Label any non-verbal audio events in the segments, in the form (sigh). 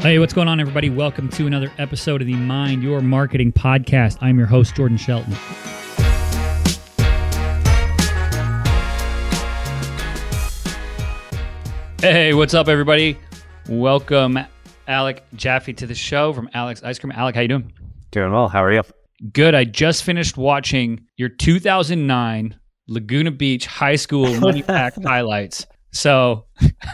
Hey, what's going on, everybody? Welcome to another episode of the Mind Your Marketing podcast. I'm your host, Jordan Scheltgen. Hey, what's up, everybody? Welcome, Alec Jaffe, to the show from Alec's Ice Cream. Alec, how you doing? Doing well. How are you? Good. I just finished watching your 2009 Laguna Beach High School (laughs) Money Pack highlights. So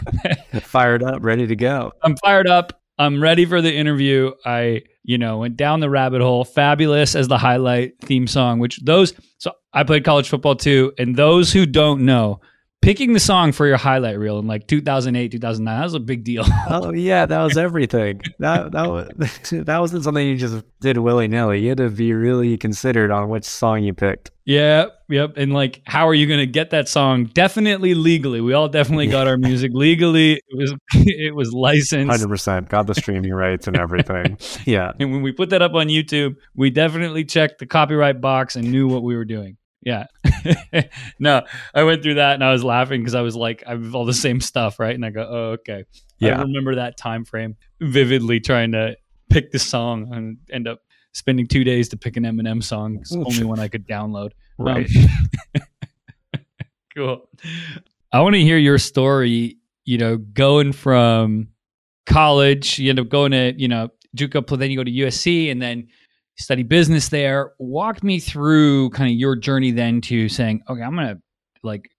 (laughs) fired up, ready to go. I'm fired up. I'm ready for the interview. I, you know, went down the rabbit hole. Fabulous as the highlight theme song, which those, so I played college football too. And those who don't know, picking the song for your highlight reel in like 2008, 2009, that was a big deal. (laughs) oh, yeah. That was everything. that, that, was, (laughs) that wasn't something you just did willy nilly. You had to be really considered on which song you picked. Yeah, yep. And like, how are you going to get that song? Definitely legally. We all definitely got our music (laughs) legally. It was it was licensed. Hundred percent. Got the streaming rights and everything. Yeah. And when we put that up on YouTube, we definitely checked the copyright box and knew what we were doing. Yeah. (laughs) no, I went through that and I was laughing because I was like, I have all the same stuff, right? And I go, oh, okay. Yeah. I remember that time frame vividly, trying to pick the song and end up spending two days to pick an Eminem song. It's only (laughs) one I could download. Right. Um, (laughs) cool. I want to hear your story. You know, going from college, you end up going to you know JUCO, then you go to USC, and then study business there. Walk me through kind of your journey then to saying, okay, I'm gonna like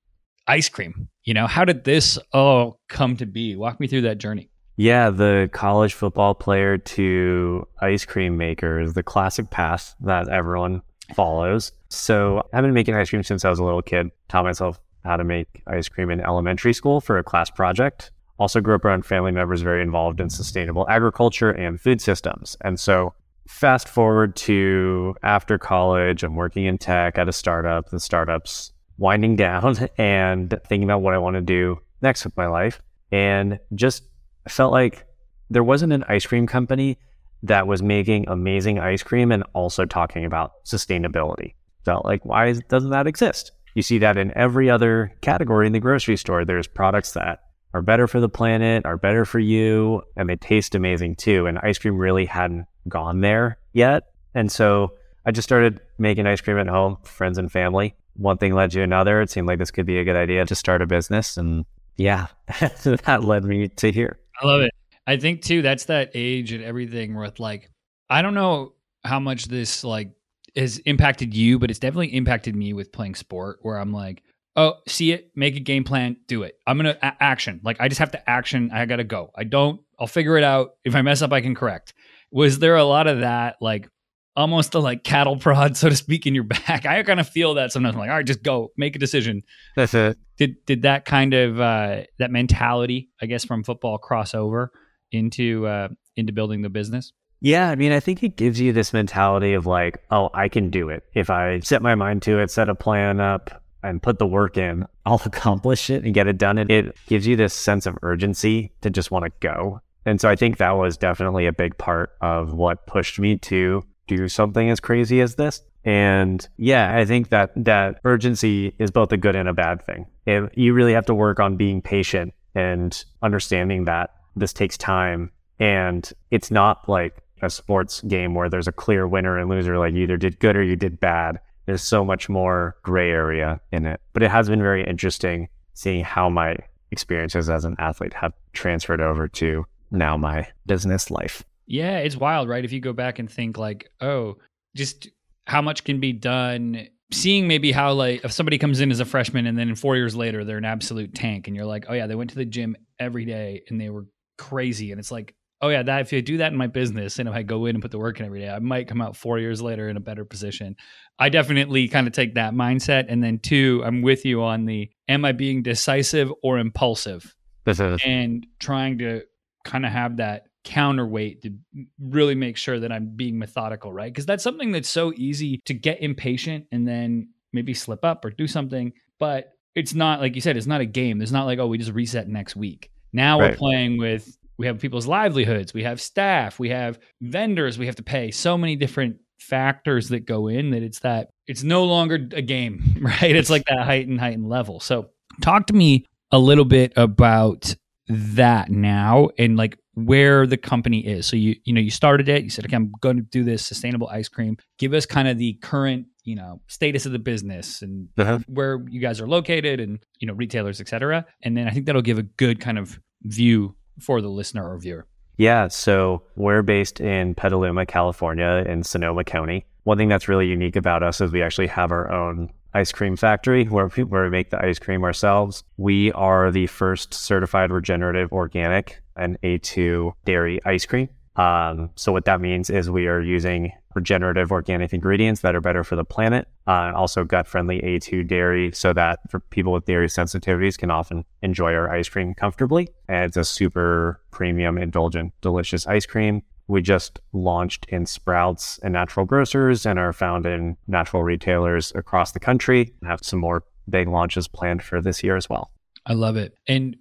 ice cream. You know, how did this all come to be? Walk me through that journey. Yeah, the college football player to ice cream maker is the classic path that everyone follows. So I've been making ice cream since I was a little kid. Taught myself how to make ice cream in elementary school for a class project. Also grew up around family members very involved in sustainable agriculture and food systems. And so fast forward to after college, I'm working in tech at a startup. The startup's winding down (laughs) and thinking about what I want to do next with my life. And just felt like there wasn't an ice cream company that was making amazing ice cream and also talking about sustainability. Felt like, why doesn't that exist? You see that in every other category in the grocery store. There's products that are better for the planet, are better for you, and they taste amazing too. And ice cream really hadn't gone there yet. And so I just started making ice cream at home, friends and family. One thing led to another. It seemed like this could be a good idea to start a business. And yeah, (laughs) that led me to here. I love it. I think too that's that age and everything with like I don't know how much this like has impacted you, but it's definitely impacted me with playing sport where I'm like, oh, see it, make a game plan, do it. I'm gonna a- action. Like I just have to action. I gotta go. I don't. I'll figure it out. If I mess up, I can correct. Was there a lot of that like? Almost a like cattle prod, (laughs) so to speak, in your back. I kind of feel that sometimes. I'm like, all right, just go, make a decision. That's it. Did did that kind of uh, that mentality, I guess, from football cross over into uh, into building the business? Yeah, I mean, I think it gives you this mentality of like, oh, I can do it. If I set my mind to it, set a plan up, and put the work in, I'll (laughs) accomplish it and get it done. And it gives you this sense of urgency to just want to go. And so I think that was definitely a big part of what pushed me to do something as crazy as this. And yeah, I think that that urgency is both a good and a bad thing. It, you really have to work on being patient and understanding that this takes time and it's not like a sports game where there's a clear winner and loser like you either did good or you did bad there's so much more gray area in it but it has been very interesting seeing how my experiences as an athlete have transferred over to now my business life yeah it's wild right if you go back and think like oh just how much can be done seeing maybe how like if somebody comes in as a freshman and then four years later they're an absolute tank and you're like oh yeah they went to the gym every day and they were crazy. And it's like, oh yeah, that if you do that in my business and if I go in and put the work in every day, I might come out four years later in a better position. I definitely kind of take that mindset. And then two, I'm with you on the am I being decisive or impulsive? This is and trying to kind of have that counterweight to really make sure that I'm being methodical, right? Because that's something that's so easy to get impatient and then maybe slip up or do something. But it's not like you said, it's not a game. It's not like, oh, we just reset next week now right. we're playing with we have people's livelihoods, we have staff, we have vendors, we have to pay so many different factors that go in that it's that it's no longer a game, (laughs) right? It's like that heightened heightened level. So talk to me a little bit about that now and like where the company is. So you you know you started it. You said, okay, I'm going to do this sustainable ice cream. Give us kind of the current you know status of the business and uh-huh. where you guys are located and you know retailers, etc. And then I think that'll give a good kind of view for the listener or viewer. Yeah, so we're based in Petaluma, California, in Sonoma County. One thing that's really unique about us is we actually have our own ice cream factory where we, where we make the ice cream ourselves. We are the first certified regenerative organic and A2 dairy ice cream. Um, so what that means is we are using regenerative organic ingredients that are better for the planet, uh, also gut friendly A2 dairy, so that for people with dairy sensitivities can often enjoy our ice cream comfortably. And it's a super premium, indulgent, delicious ice cream. We just launched in Sprouts and natural grocers and are found in natural retailers across the country. And have some more big launches planned for this year as well. I love it. And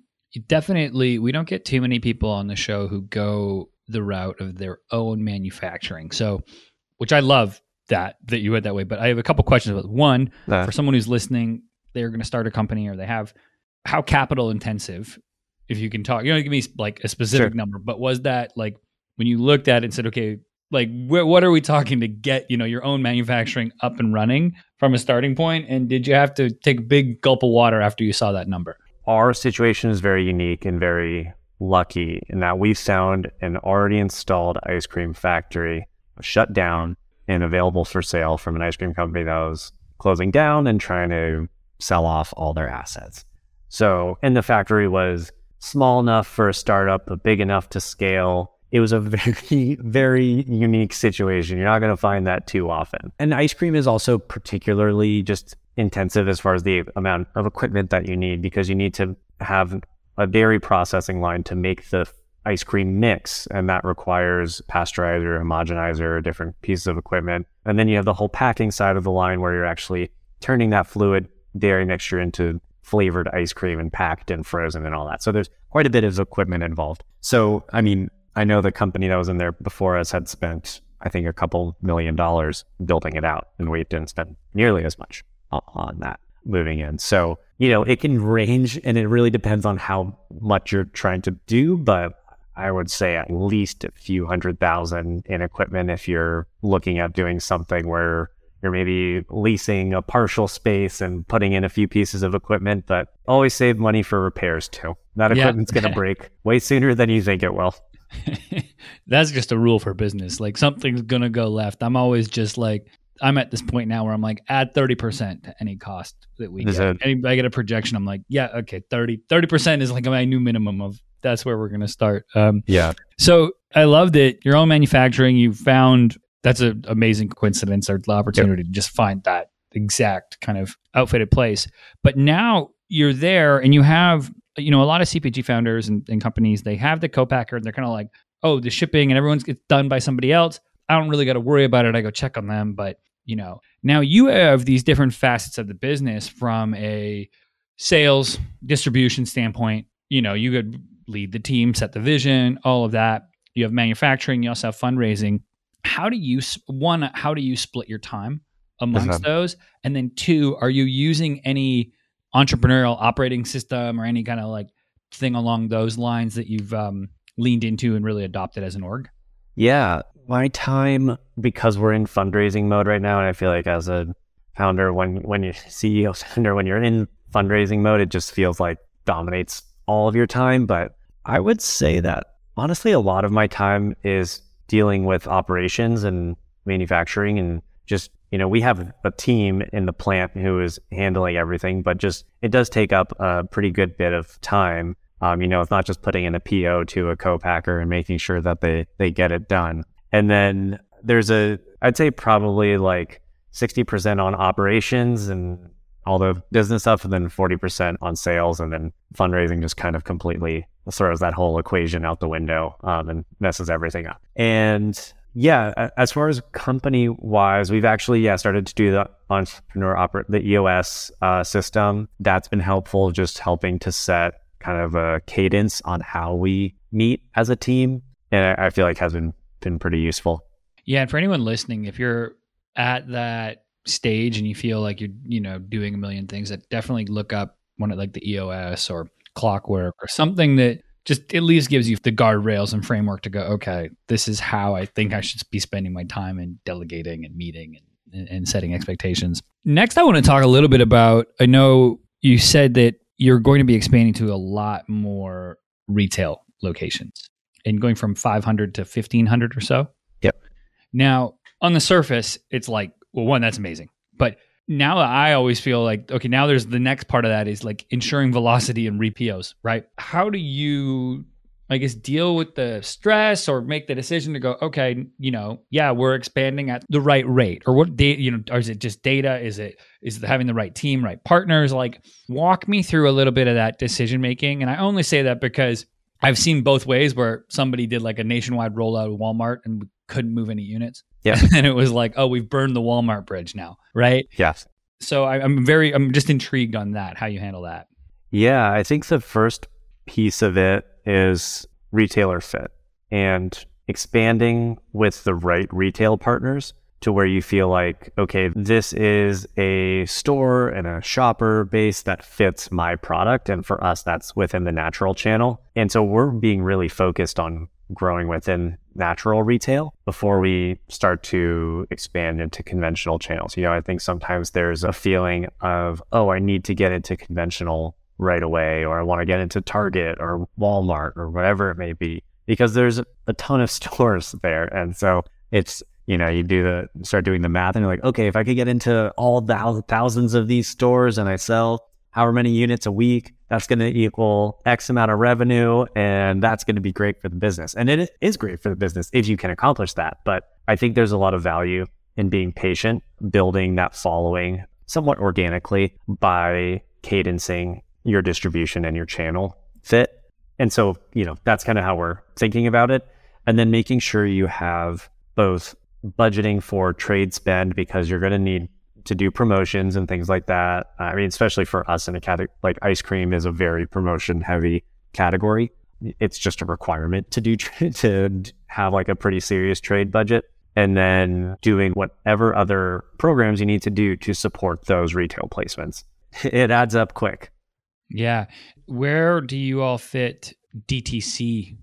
definitely, we don't get too many people on the show who go the route of their own manufacturing. So, which I love that that you went that way. But I have a couple questions about one uh, for someone who's listening. They're going to start a company or they have how capital intensive. If you can talk, you know, give me like a specific sure. number. But was that like when you looked at it and said, okay, like wh- what are we talking to get you know your own manufacturing up and running from a starting point? And did you have to take a big gulp of water after you saw that number? Our situation is very unique and very lucky in that we found an already installed ice cream factory shut down and available for sale from an ice cream company that was closing down and trying to sell off all their assets. So, and the factory was small enough for a startup, but big enough to scale. It was a (laughs) very, very unique situation. You're not going to find that too often. And ice cream is also particularly just intensive as far as the amount of equipment that you need because you need to have a dairy processing line to make the ice cream mix, and that requires pasteurizer, homogenizer, different pieces of equipment. And then you have the whole packing side of the line where you're actually turning that fluid dairy mixture into flavored ice cream and packed and frozen and all that. So there's quite a bit of equipment involved. So, I mean, I know the company that was in there before us had spent, I think, a couple million dollars building it out, and we didn't spend nearly as much on that moving in. So, you know, it can range and it really depends on how much you're trying to do, but I would say at least a few hundred thousand in equipment if you're looking at doing something where you're maybe leasing a partial space and putting in a few pieces of equipment, but always save money for repairs too. That equipment's yeah. going to break way sooner than you think it will. (laughs) That's just a rule for business. Like something's going to go left. I'm always just like, I'm at this point now where I'm like, add 30% to any cost that we is get. It, I get a projection. I'm like, yeah, okay, 30, 30% is like my new minimum of that's where we're going to start. Um, yeah. So I loved it. Your own manufacturing, you found that's an amazing coincidence or opportunity yep. to just find that exact kind of outfitted place. But now you're there and you have, you know, a lot of CPG founders and, and companies, they have the co-packer and they're kind of like, oh, the shipping and everyone's gets done by somebody else. I don't really got to worry about it. I go check on them. But you know, now you have these different facets of the business from a sales distribution standpoint. You know, you could lead the team, set the vision, all of that. You have manufacturing, you also have fundraising. How do you one how do you split your time amongst those? And then two, are you using any entrepreneurial operating system or any kind of like thing along those lines that you've um, leaned into and really adopted as an org? Yeah, my time because we're in fundraising mode right now, and I feel like as a founder, when when you (laughs) CEO founder, when you're in fundraising mode, it just feels like dominates all of your time. But I would say that honestly, a lot of my time is dealing with operations and manufacturing and just you know we have a team in the plant who is handling everything but just it does take up a pretty good bit of time um, you know it's not just putting in a po to a co-packer and making sure that they they get it done and then there's a, I'd say probably like 60% on operations and all the business stuff, and then 40% on sales. And then fundraising just kind of completely throws that whole equation out the window um, and messes everything up. And yeah, as far as company wise, we've actually yeah started to do the entrepreneur operate the EOS uh, system. That's been helpful, just helping to set kind of a cadence on how we meet as a team, and I, I feel like has been been pretty useful. Yeah, and for anyone listening, if you're at that stage and you feel like you're, you know, doing a million things, that definitely look up one of like the EOS or Clockwork or something that just at least gives you the guardrails and framework to go, okay, this is how I think I should be spending my time and delegating and meeting and, and setting expectations. Next, I want to talk a little bit about I know you said that you're going to be expanding to a lot more retail locations and going from 500 to 1500 or so. Yep. Now, on the surface, it's like, well, one, that's amazing. But now I always feel like, okay, now there's the next part of that is like ensuring velocity and repos, right? How do you, I guess, deal with the stress or make the decision to go, okay, you know, yeah, we're expanding at the right rate or what data, you know, or is it just data? Is it, is it having the right team, right partners? Like walk me through a little bit of that decision making. And I only say that because I've seen both ways where somebody did like a nationwide rollout of Walmart and couldn't move any units. Yeah. (laughs) and it was like, oh, we've burned the Walmart bridge now, right? Yes. So I, I'm very, I'm just intrigued on that, how you handle that. Yeah, I think the first piece of it is retailer fit and expanding with the right retail partners to where you feel like, okay, this is a store and a shopper base that fits my product. And for us, that's within the natural channel. And so we're being really focused on growing within natural retail before we start to expand into conventional channels. You know, I think sometimes there's a feeling of, oh, I need to get into conventional right away, or I want to get into Target or Walmart or whatever it may be, because there's a ton of (laughs) stores there. And so it's, you know, you do the start doing the math and you're like, okay, if I could get into all the thousands of these stores and I sell however many units a week, that's going to equal X amount of revenue. And that's going to be great for the business. And it is great for the business if you can accomplish that. But I think there's a lot of value in being patient, building that following somewhat organically by cadencing your distribution and your channel fit. And so, you know, that's kind of how we're thinking about it. And then making sure you have both budgeting for trade spend because you're going to need to do promotions and things like that. I mean, especially for us in a category like ice cream is a very promotion heavy category. It's just a requirement to do (laughs) to have like a pretty serious trade budget and then doing whatever other programs you need to do to support those retail placements. (laughs) It adds up quick. Yeah. Where do you all fit DTC,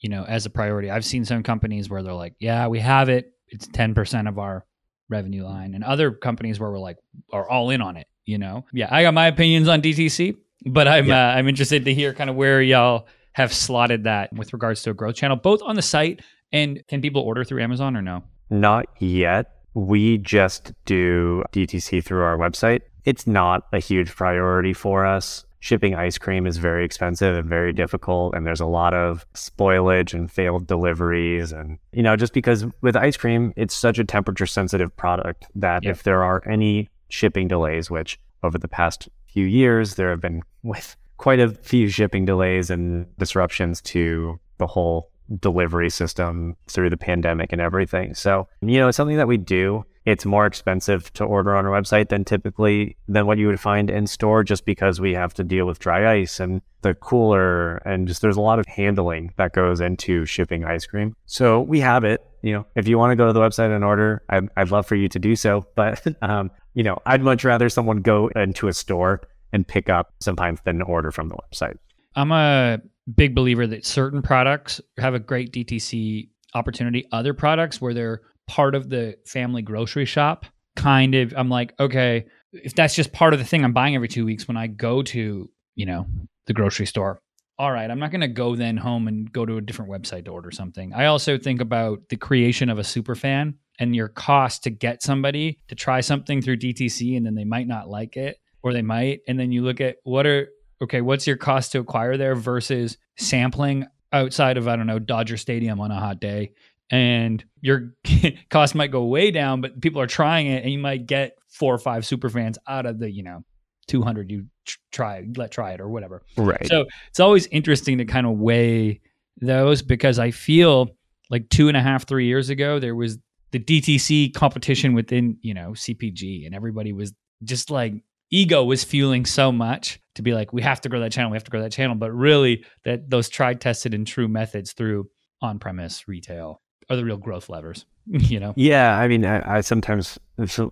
you know, as a priority? I've seen some companies where they're like, yeah, we have it. It's 10% of our revenue line and other companies where we're like are all in on it you know? Yeah i got my opinions on dtc but i'm yeah. uh, i'm interested to hear kind of where y'all have slotted that with regards to a growth channel both on the site and can people order through amazon or no? Not yet. We just do dtc through our website. It's not a huge priority for us shipping ice cream is very expensive and very difficult and there's a lot of spoilage and failed deliveries. And you know just because with ice cream it's such a temperature sensitive product that if there are any shipping delays which over the past few years there have been (laughs) with quite a few shipping delays and disruptions to the whole delivery system through the pandemic and everything so you know it's something that we do it's more expensive to order on our website than typically than what you would find in store just because we have to deal with dry ice and the cooler and just there's a lot of handling that goes into shipping ice cream. So we have it, you know, if you want to go to the website and order, I'd, I'd love for you to do so. (laughs) But, um, you know, I'd much rather someone go into a store and pick up sometimes than order from the website. I'm a big believer that certain products have a great DTC opportunity. Other products where they're part of the family grocery shop, kind of, I'm like, okay, if that's just part of the thing I'm buying every two weeks when I go to, you know, the grocery store, all right, I'm not going to go then home and go to a different website to order something. I also think about the creation of a super fan and your cost to get somebody to try something through DTC and then they might not like it or they might. And then you look at what are, okay, what's your cost to acquire there versus sampling outside of, I don't know, Dodger Stadium on a hot day and your (laughs) cost might go way down, but people are trying it, and you might get four or five super fans out of the you know 200 you try let try it or whatever. Right. So it's always interesting to kind of weigh those because I feel like two and a half three years ago there was the DTC competition within you know CPG, and everybody was just like ego was fueling so much to be like we have to grow that channel, we have to grow that channel, but really that those tried, tested, and true methods through on-premise retail are the real growth levers. (laughs) You know? Yeah, I mean, I, I sometimes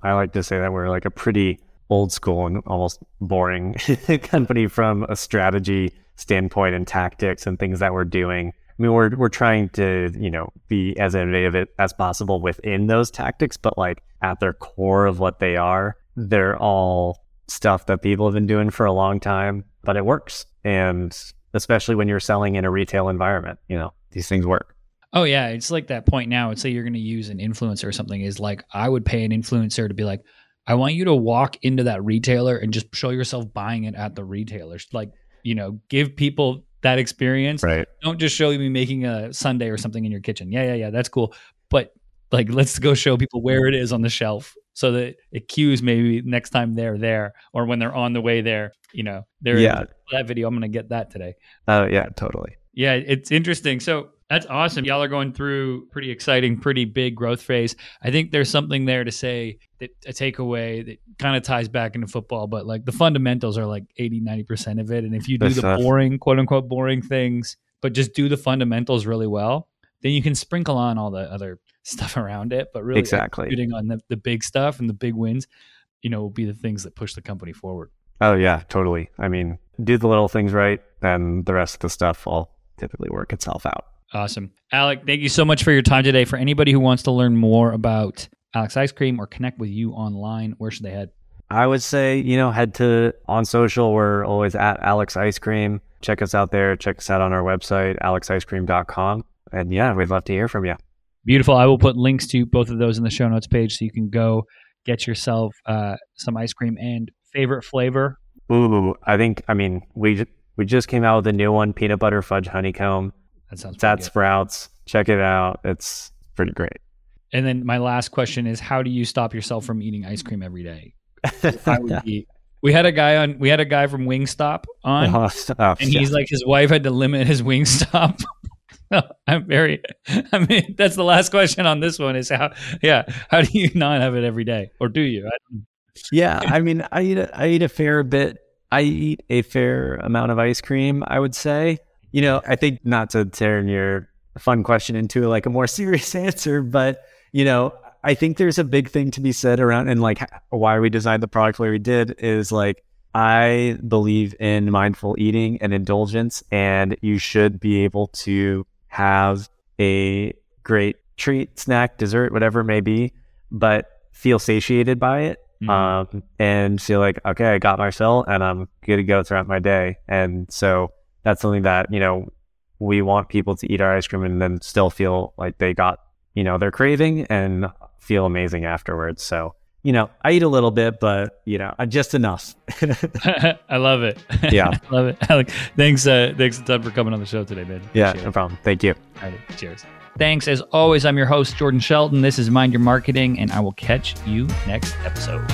I like to say that we're like a pretty old school and almost boring (laughs) company from a strategy standpoint and tactics and things that we're doing. I mean, we're we're trying to you know be as innovative as possible within those tactics, but like at their core of what they are, they're all stuff that people have been doing for a long time, but it works. And especially when you're selling in a retail environment, you know, these things work. Oh yeah, it's like that point now. Let's say you're going to use an influencer or something. Is like I would pay an influencer to be like, I want you to walk into that retailer and just show yourself buying it at the retailer. Like you know, give people that experience. Right. Don't just show me making a sundae or something in your kitchen. Yeah, yeah, yeah. That's cool. But like, let's go show people where it is on the shelf so that it cues maybe next time they're there or when they're on the way there. You know, they're Yeah. that video. I'm going to get that today. Oh yeah, totally. Yeah, it's interesting. So that's awesome. Y'all are going through pretty exciting, pretty big growth phase. I think there's something there to say that a takeaway that kind of ties back into football, but like the fundamentals are like 80, 90% of it. And if you do Good the stuff. boring, quote unquote, boring things, but just do the fundamentals really well, then you can sprinkle on all the other stuff (laughs) around it. But really Exactly. executing on the, the big stuff and the big wins, you know, will be the things that push the company forward. Oh yeah, totally. I mean, do the little things right, then the rest of the stuff will typically work itself out. Awesome. Alec, thank you so much for your time today. For anybody who wants to learn more about Alec's Ice Cream or connect with you online, where should they head? I would say, you know, head to on social. We're always at Alec's Ice Cream. Check us out there. Check us out on our website, alexicecream.com. And yeah, we'd love to hear from you. Beautiful. I will put links to both of those in the show notes page so you can go get yourself uh, some ice cream and favorite flavor. Ooh, I think, I mean, we, we just came out with a new one, peanut butter fudge honeycomb. That sounds It's at. Sprouts. Check it out. It's pretty great. And then my last question is how do you stop yourself from eating ice cream every day? I would (laughs) be, we had a guy on we had a guy from Wingstop on Oh, oh, and he's like his wife had to limit his Wingstop. (laughs) (laughs) I'm very (laughs) I mean that's the last question on this one is how yeah, how do you (laughs) not have it every day? Or do you? Yeah, I mean, I eat a, I eat a fair bit. I eat a fair amount of ice cream. I would say, you know, I think not to turn your fun question into like a more serious answer, but you know, I think there's a big thing to be said around and like why we designed the product way we did is like I believe in mindful eating and indulgence, and you should be able to have a great treat, snack, dessert, whatever it may be, but feel satiated by it Mhm. um, and feel like, okay, I got my fill and I'm good to go throughout my day. And so that's something that, you know, we want people to eat our ice cream and then still feel like they got, you know, their craving and feel amazing afterwards. So, you know, I eat a little bit, but, you know, just enough. (laughs) (laughs) I love it. Yeah. (laughs) I love it. Alec, thanks uh thanks a ton for coming on the show today, man. yeah, no it. problem. Thank you. All right, cheers. Thanks. As always, I'm your host, Jordan Scheltgen. This is Mind Your Marketing, and I will catch you next episode.